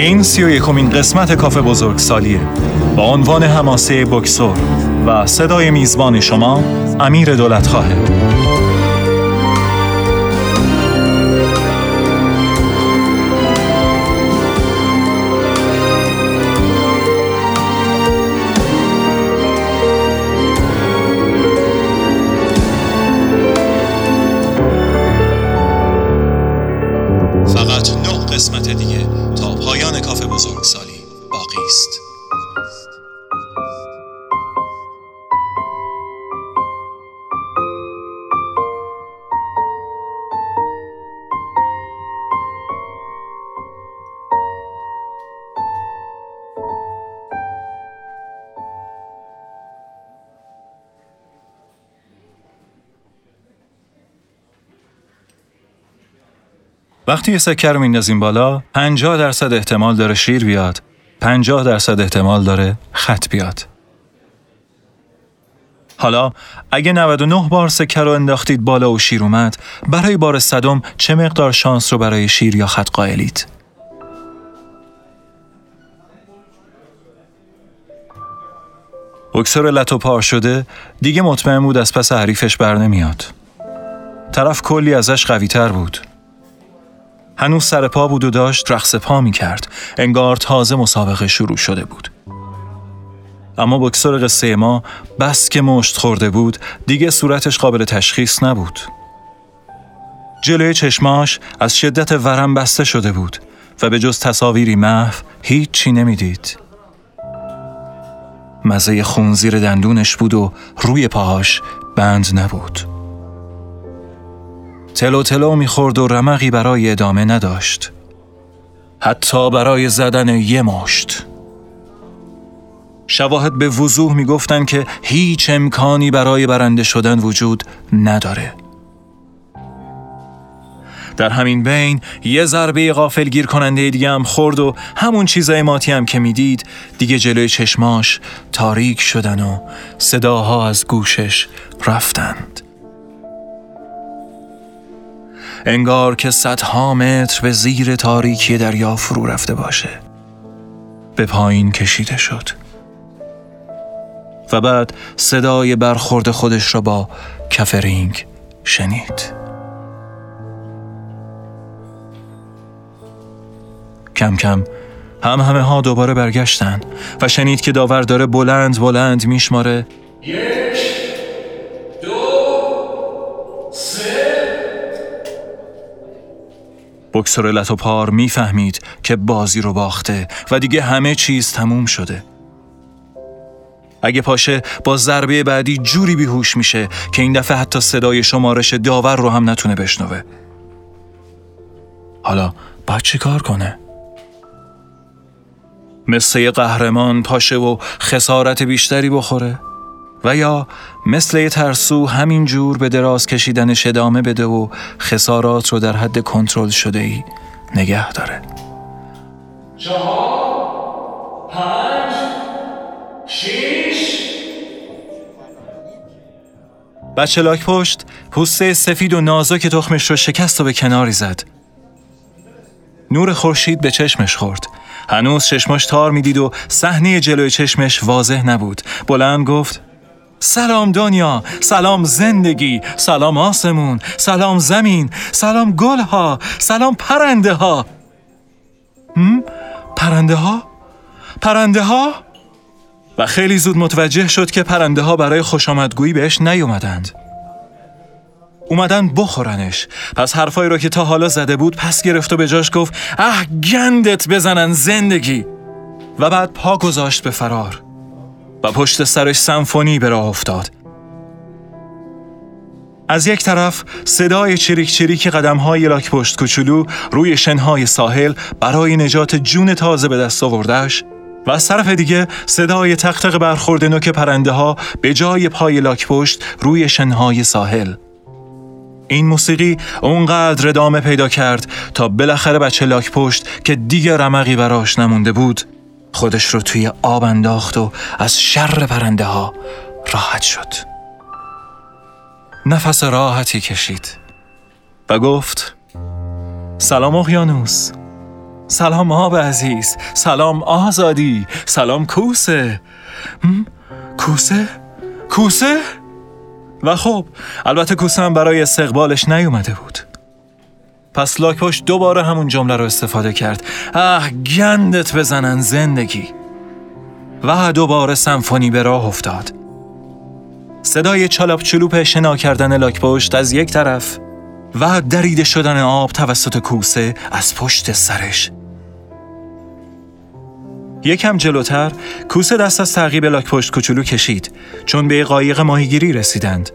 این سی و یکمین قسمت کافه بزرگ سالیه با عنوان هماسه بکسور و صدای میزبان شما امیر دولت وقتی یه سکه رو میندازیم بالا 50 درصد احتمال داره شیر بیاد 50 درصد احتمال داره خط بیاد حالا اگه 99 بار سکه رو انداختید بالا و شیر اومد برای بار صدم چه مقدار شانس رو برای شیر یا خط قائلید؟ بکسور لتو پار شده دیگه مطمئن بود از پس حریفش بر نمیاد. طرف کلی ازش قوی تر بود. هنوز سر پا بود و داشت رقص پا می کرد. انگار تازه مسابقه شروع شده بود. اما بکسور قصه ما بس که مشت خورده بود دیگه صورتش قابل تشخیص نبود. جلوی چشماش از شدت ورم بسته شده بود و به جز تصاویری محو هیچی نمی‌دید. مزه خون زیر دندونش بود و روی پاهاش بند نبود. تلو تلو می‌خورد و رمقی برای ادامه نداشت. حتی برای زدن یه مشت. شواهد به وضوح می‌گفتند که هیچ امکانی برای برنده شدن وجود نداره. در همین بین یه ضربه غافل گیر کننده دیگه هم خورد و همون چیزای ماتی هم که می‌دید دیگه جلوی چشماش تاریک شدن و صداها از گوشش رفتند. انگار که صدها متر به زیر تاریکی دریا فرو رفته باشه. به پایین کشیده شد. و بعد صدای برخورد خودش را با کفرینگ شنید. کم کم هم همه ها دوباره برگشتن و شنید که داور داره بلند بلند میشماره. یک بکسور لتوپار می‌فهمید که بازی رو باخته و دیگه همه چیز تموم شده. اگه پاشه با ضربه بعدی جوری بیهوش میشه که این دفعه حتی صدای شمارش داور رو هم نتونه بشنوه. حالا باید چی کار کنه؟ مثل قهرمان پاشه و خسارت بیشتری بخوره؟ و یا مثل یه ترسو همین جور به دراز کشیدن ادامه بده و خسارات رو در حد کنترل شده ای نگه داره. چهار پنج شیش. بچه لاک پشت پوسته سفید و نازک تخمش رو شکست و به کناری زد. نور خورشید به چشمش خورد. هنوز چشماش تار می‌دید و صحنه جلوی چشمش واضح نبود. بلند گفت سلام دنیا سلام زندگی سلام آسمون سلام زمین سلام گل ها سلام پرنده ها پرنده ها؟ پرنده ها؟ و خیلی زود متوجه شد که پرنده ها برای خوش آمدگویی بهش نیومدند. اومدن بخورنش. پس حرفایی رو که تا حالا زده بود پس گرفت و به جاش گفت اه گندت بزنن زندگی. و بعد پا گذاشت به فرار. و پشت سرش سمفونی به راه افتاد. از یک طرف صدای چریک چریک قدم های لاک پشت کوچولو روی شنهای ساحل برای نجات جون تازه به دست آوردهش و از طرف دیگه صدای تختق برخورد نوک پرنده ها به جای پای لاک پشت روی شنهای ساحل. این موسیقی اونقدر ادامه پیدا کرد تا بالاخره بچه لاک پشت که دیگه رمقی براش نمونده بود. خودش رو توی آب انداخت و از شر پرنده ها راحت شد. نفس راحتی کشید و گفت سلام اقیانوس سلام آب عزیز سلام آزادی سلام کوسه. کوسه؟ کوسه؟ و خب البته کوسه هم برای استقبالش نیومده بود. پس لاکپاش دوباره همون جمله رو استفاده کرد. اه گندت بزنن زندگی. و دوباره سمفونی به راه افتاد. صدای چالاپ چلوپ شنا کردن لاکپشت از یک طرف و دریده شدن آب توسط کوسه از پشت سرش. یکم جلوتر کوسه دست از تعقیب لاکپشت کوچولو کشید چون به قایق ماهیگیری رسیدند.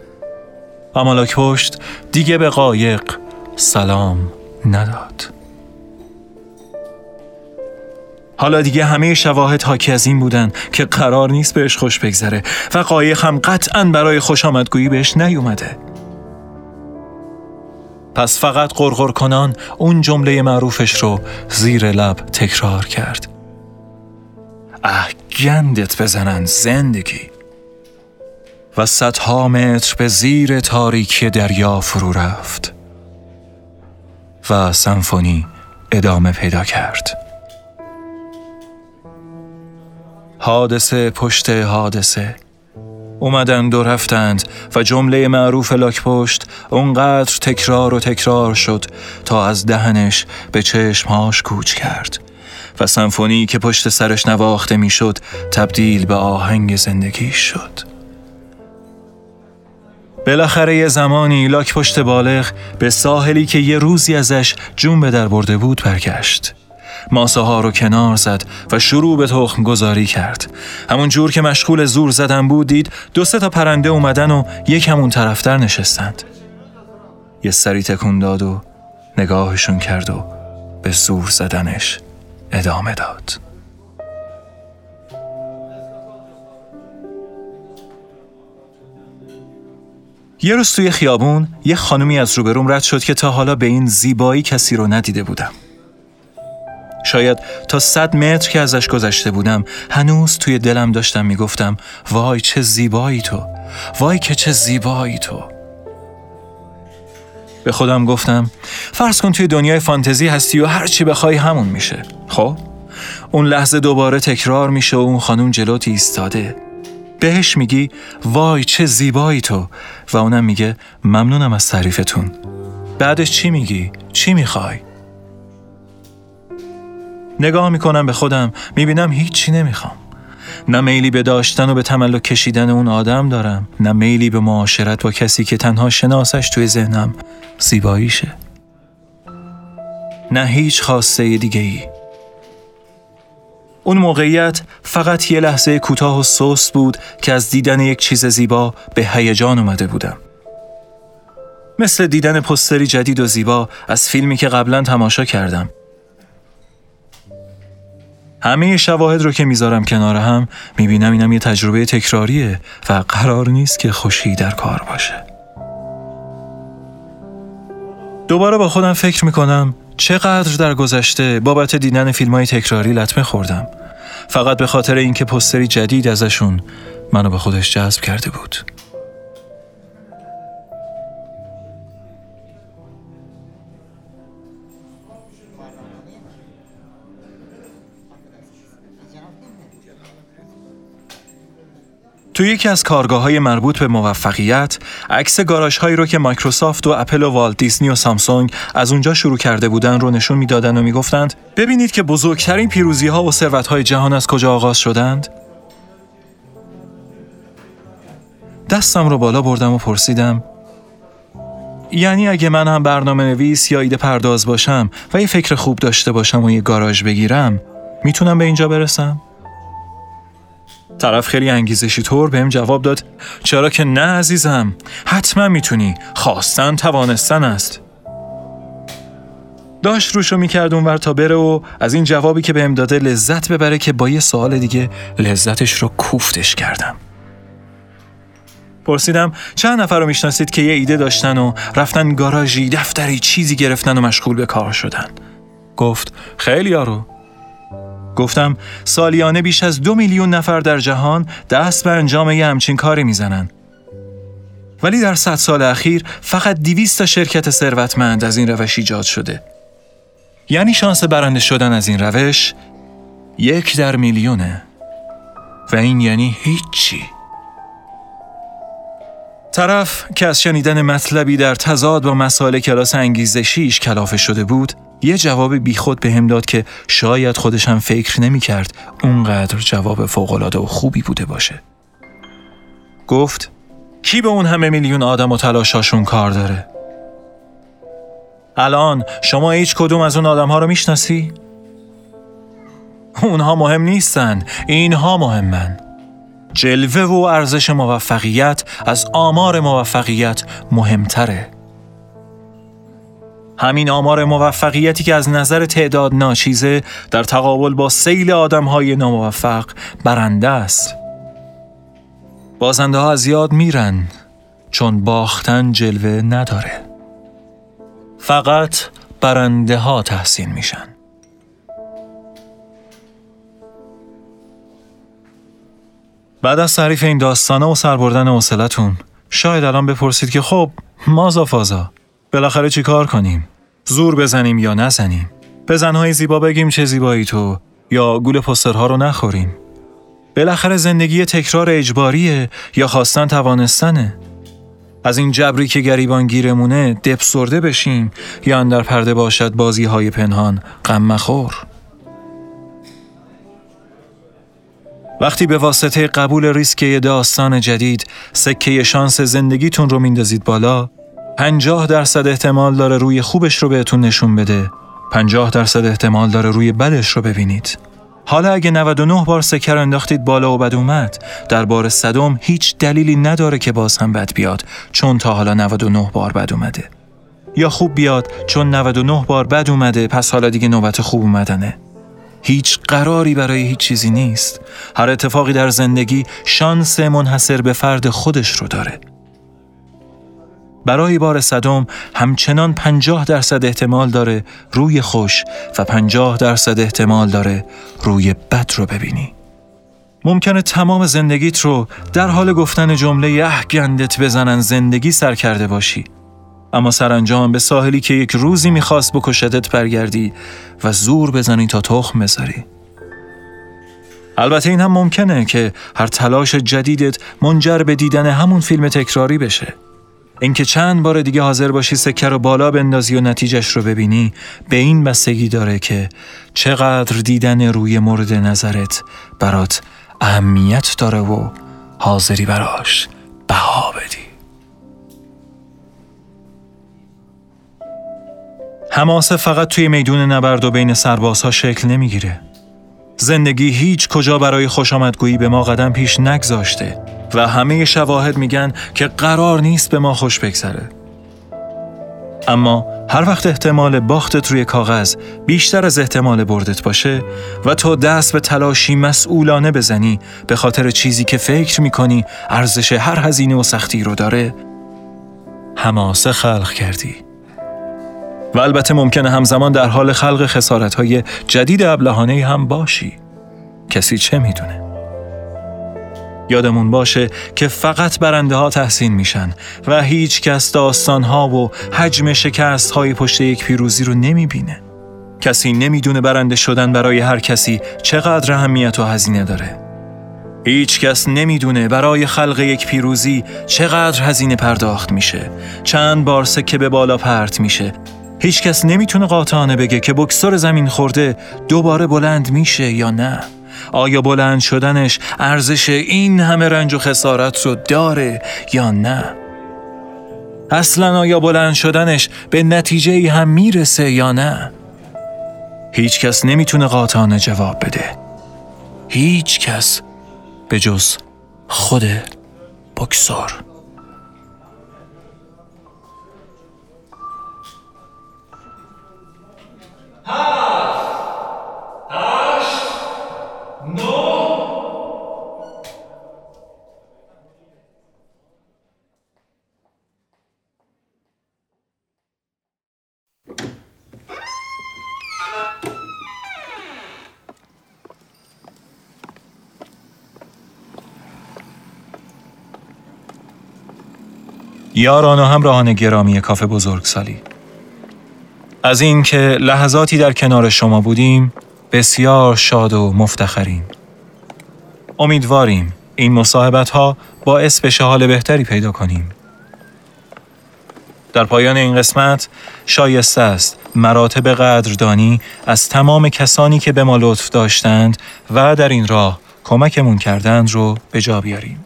اما لاکپشت دیگه به قایق سلام نداد. حالا دیگه همه شواهد حاکی از این بودن که قرار نیست بهش خوش بگذره و قایق هم قطعا برای خوش آمدگویی بهش نیومده. پس فقط قرقر کنان اون جمله معروفش رو زیر لب تکرار کرد. اه گندت بزنن زندگی. و صدها متر به زیر تاریکی دریا فرو رفت. و سمفونی ادامه پیدا کرد. حادثه پشت حادثه. اومدند و رفتند و جمله معروف لاک پشت اونقدر تکرار و تکرار شد تا از دهنش به چشمهاش کوچ کرد و سمفونی که پشت سرش نواخته می‌شد تبدیل به آهنگ زندگی شد. بالاخره یه زمانی لاک پشت بالغ به ساحلی که یه روزی ازش جون به در برده بود برگشت. ماسه ها رو کنار زد و شروع به تخم گذاری کرد. همون جور که مشغول زور زدن بود دید دو سه تا پرنده اومدن و یک همون طرفتر نشستند. یه سری تکون داد و نگاهشون کرد و به زور زدنش ادامه داد. یه روز توی خیابون یه خانمی از روبروم رد شد که تا حالا به این زیبایی کسی رو ندیده بودم. شاید تا صد متر که ازش گذشته بودم هنوز توی دلم داشتم می‌گفتم وای چه زیبایی تو! وای که چه زیبایی تو! به خودم گفتم فرض کن توی دنیای فانتزی هستی و هر چی بخوای همون میشه. خب؟ اون لحظه دوباره تکرار میشه و اون خانم جلوت ایستاده. بهش میگی وای چه زیبایی تو. و اونم میگه ممنونم از تعریفتون. بعدش چی میگی؟ چی می‌خوای؟ نگاه می‌کنم به خودم می‌بینم هیچی نمی‌خوام. نه میلی به داشتن و به تملک کشیدن اون آدم دارم نه میلی به معاشرت با کسی که تنها شناسش توی ذهنم زیباییشه. نه هیچ خواسته دیگه ای اون موقعیت فقط یه لحظه کوتاه و سست بود که از دیدن یک چیز زیبا به هیجان اومده بودم. مثل دیدن پستری جدید و زیبا از فیلمی که قبلا تماشا کردم. همه شواهد رو که می‌ذارم کنار هم می‌بینم اینم یه تجربه تکراریه و قرار نیست که خوشی در کار باشه. دوباره با خودم فکر می‌کنم چقدر در گذشته بابت دیدن فیلم های تکراری لطمه خوردم فقط به خاطر اینکه پستری جدید ازشون منو به خودش جذب کرده بود. تو یکی از کارگاه های مربوط به موفقیت عکس گاراژ هایی رو که مایکروسافت و اپل و والت دیزنی و سامسونگ از اونجا شروع کرده بودن رو نشون می‌دادن و می‌گفتند ببینید که بزرگترین پیروزی ها و ثروت های جهان از کجا آغاز شدند دستم رو بالا بردم و پرسیدم یعنی اگه من هم برنامه نویس یا ایده پرداز باشم و یه فکر خوب داشته باشم و یه گاراژ بگیرم می‌تونم به اینجا برسم؟ طرف خیلی انگیزشی طور بهم جواب داد چرا که نه عزیزم حتما می‌تونی خواستن توانستن است. داشت روشو می‌کرد اونور تا بره و از این جوابی که بهم داده لذت ببره که با یه سوال دیگه لذتش رو کوفتش کردم. پرسیدم چند نفر رو می‌شناسید که یه ایده داشتن و رفتن گاراژی دفتری چیزی گرفتن و مشغول به کار شدن؟ گفت خیلی یارو. گفتم سالیانه بیش از دو میلیون نفر در جهان دست به انجام یه همچین کاری می‌زنن. ولی در صد سال اخیر فقط دیویست تا شرکت ثروتمند از این روش ایجاد شده. یعنی شانس برنده شدن از این روش یک در میلیونه. و این یعنی هیچی. طرف که از شنیدن مطلبی در تضاد با مسائل کلاس انگیزشیش کلافه شده بود یه جواب بیخود به هم داد که شاید خودش هم فکر نمی کرد اونقدر جواب فوقلاده و خوبی بوده باشه گفت کی به اون همه میلیون آدم و تلاشاشون کار داره؟ الان شما هیچ کدوم از اون آدم ها رو می‌شناسی؟ اونها مهم نیستن اینها مهمن جلوه و ارزش موفقیت از آمار موفقیت مهمتره همین آمار موفقیتی که از نظر تعداد ناچیزه در تقابل با سیل آدم های ناموفق برنده است. بازنده ها از یاد میرن چون باختن جلوه نداره. فقط برنده ها تحسین میشن. بعد از تعریف این داستانه و سربردن حوصلتون شاید الان بپرسید که خب مازا فازا؟ بالاخره چی کار کنیم؟ زور بزنیم یا نزنیم؟ به زنهای زیبا بگیم چه زیبایی تو یا گول پسترها رو نخوریم؟ بالاخره زندگی تکرار اجباریه یا خواستن توانستنه؟ از این جبری که گریبان گیرمونه دپسرده بشیم یا اندر پرده باشد بازی های پنهان غم مخور؟ وقتی به واسطه قبول ریسک داستان جدید سکه شانس زندگیتون رو میندازید بالا پنجاه درصد احتمال داره روی خوبش رو بهتون نشون بده. پنجاه درصد احتمال داره روی بدش رو ببینید. حالا اگه 99 بار سکر انداختید بالا و بد اومد در بار صدم هیچ دلیلی نداره که باز هم بد بیاد چون تا حالا 99 بار بد اومده. یا خوب بیاد چون 99 بار بد اومده پس حالا دیگه نوبت خوب اومدنه. هیچ قراری برای هیچ چیزی نیست. هر اتفاقی در زندگی شانس منحصر به فرد خودش رو داره. برای بار صدم همچنان پنجاه درصد احتمال داره روی خوش و پنجاه درصد احتمال داره روی بد رو ببینی. ممکنه تمام زندگیت رو در حال گفتن جمله اه گندت بزنن زندگی سر کرده باشی. اما سرانجام به ساحلی که یک روزی می‌خواست بکشدت برگردی و زور بزنی تا تخم بذاری. البته این هم ممکنه که هر تلاش جدیدت منجر به دیدن همون فیلم تکراری بشه. اینکه چند بار دیگه حاضر باشی سکه رو بالا بندازی و نتیجهش رو ببینی به این بستگی داره که چقدر دیدن روی مورد نظرت برات اهمیت داره و حاضری براش بها بدی. حماسه فقط توی میدون نبرد و بین سربازها شکل نمی‌گیره. زندگی هیچ کجا برای خوش آمدگویی به ما قدم پیش نگذاشته. و همه شواهد میگن که قرار نیست به ما خوش بگذره. اما هر وقت احتمال باختت روی کاغذ بیشتر از احتمال بردت باشه و تو دست به تلاشی مسئولانه بزنی به خاطر چیزی که فکر می‌کنی ارزش هر هزینه و سختی رو داره حماسه خلق کردی. و البته ممکنه همزمان در حال خلق خسارتهای جدید ابلهانه هم باشی. کسی چه می‌دونه؟ یادمون باشه که فقط برنده ها تحسین میشن و هیچ کس داستان ها و حجم شکست های پشت یک پیروزی رو نمی‌بینه. کسی نمی‌دونه برنده شدن برای هر کسی چقدر اهمیت و هزینه داره. هیچ کس نمی‌دونه برای خلق یک پیروزی چقدر هزینه پرداخت میشه. چند بار سکه به بالا پرت میشه. هیچ کس نمی‌تونه قاطعانه بگه که بکسور زمین خورده دوباره بلند میشه یا نه. آیا بلند شدنش ارزش این همه رنج و خسارت رو داره یا نه؟ اصلا آیا بلند شدنش به نتیجه هم می‌رسه یا نه؟ هیچ کس نمی‌تونه قاطعانه جواب بده. هیچ کس به جز خود بکسار یاران و همراهان گرامی کافه بزرگسالی از اینکه لحظاتی در کنار شما بودیم بسیار شاد و مفتخریم. امیدواریم این مصاحبت ها باعث بشه حال بهتری پیدا کنیم. در پایان این قسمت شایسته است مراتب قدردانی از تمام کسانی که به ما لطف داشتند و در این راه کمکمون کردند رو به جا بیاریم.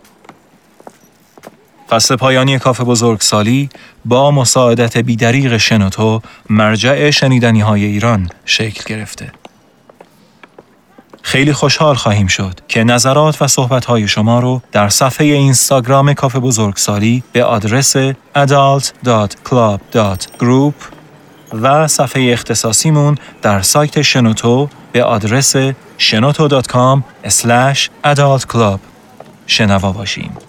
فصل پایانی کاف بزرگسالی با مساعدت بیدریق شنوتو مرجع شنیدنی های ایران شکل گرفته. خیلی خوشحال خواهیم شد که نظرات و صحبت های شما رو در صفحه اینستاگرام کاف بزرگسالی به آدرس adult.club.group و صفحه اختصاصیمون در سایت شنوتو به آدرس shenoto.com adultclub شنوا باشیم.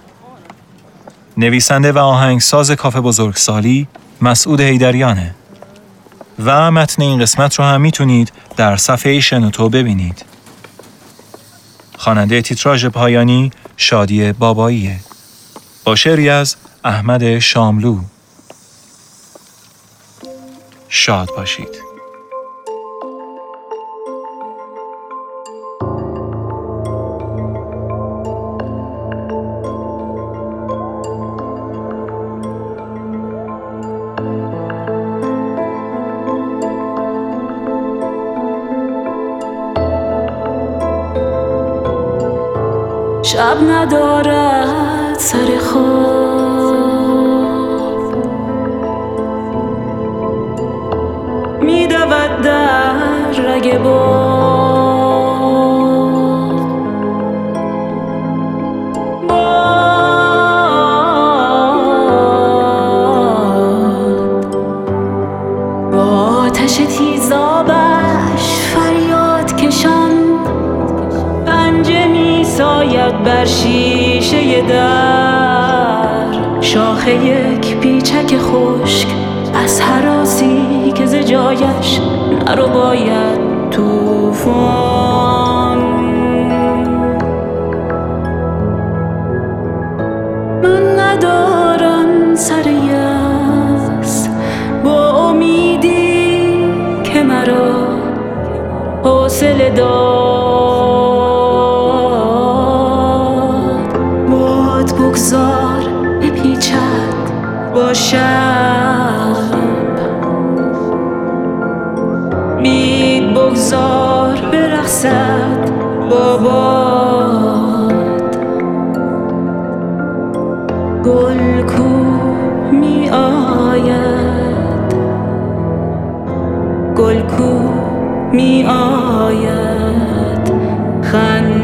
نویسنده و آهنگساز کاف بزرگسالی مسعود هیدریانه و متن این قسمت رو هم می‌تونید در صفحه شنوتو ببینید. خواننده تیتراژ پایانی شادی باباییه. با شعری از احمد شاملو. شاد باشید. شب ندارد سر خواب باید توفان گل کو می آید. گل کو می آید. خنده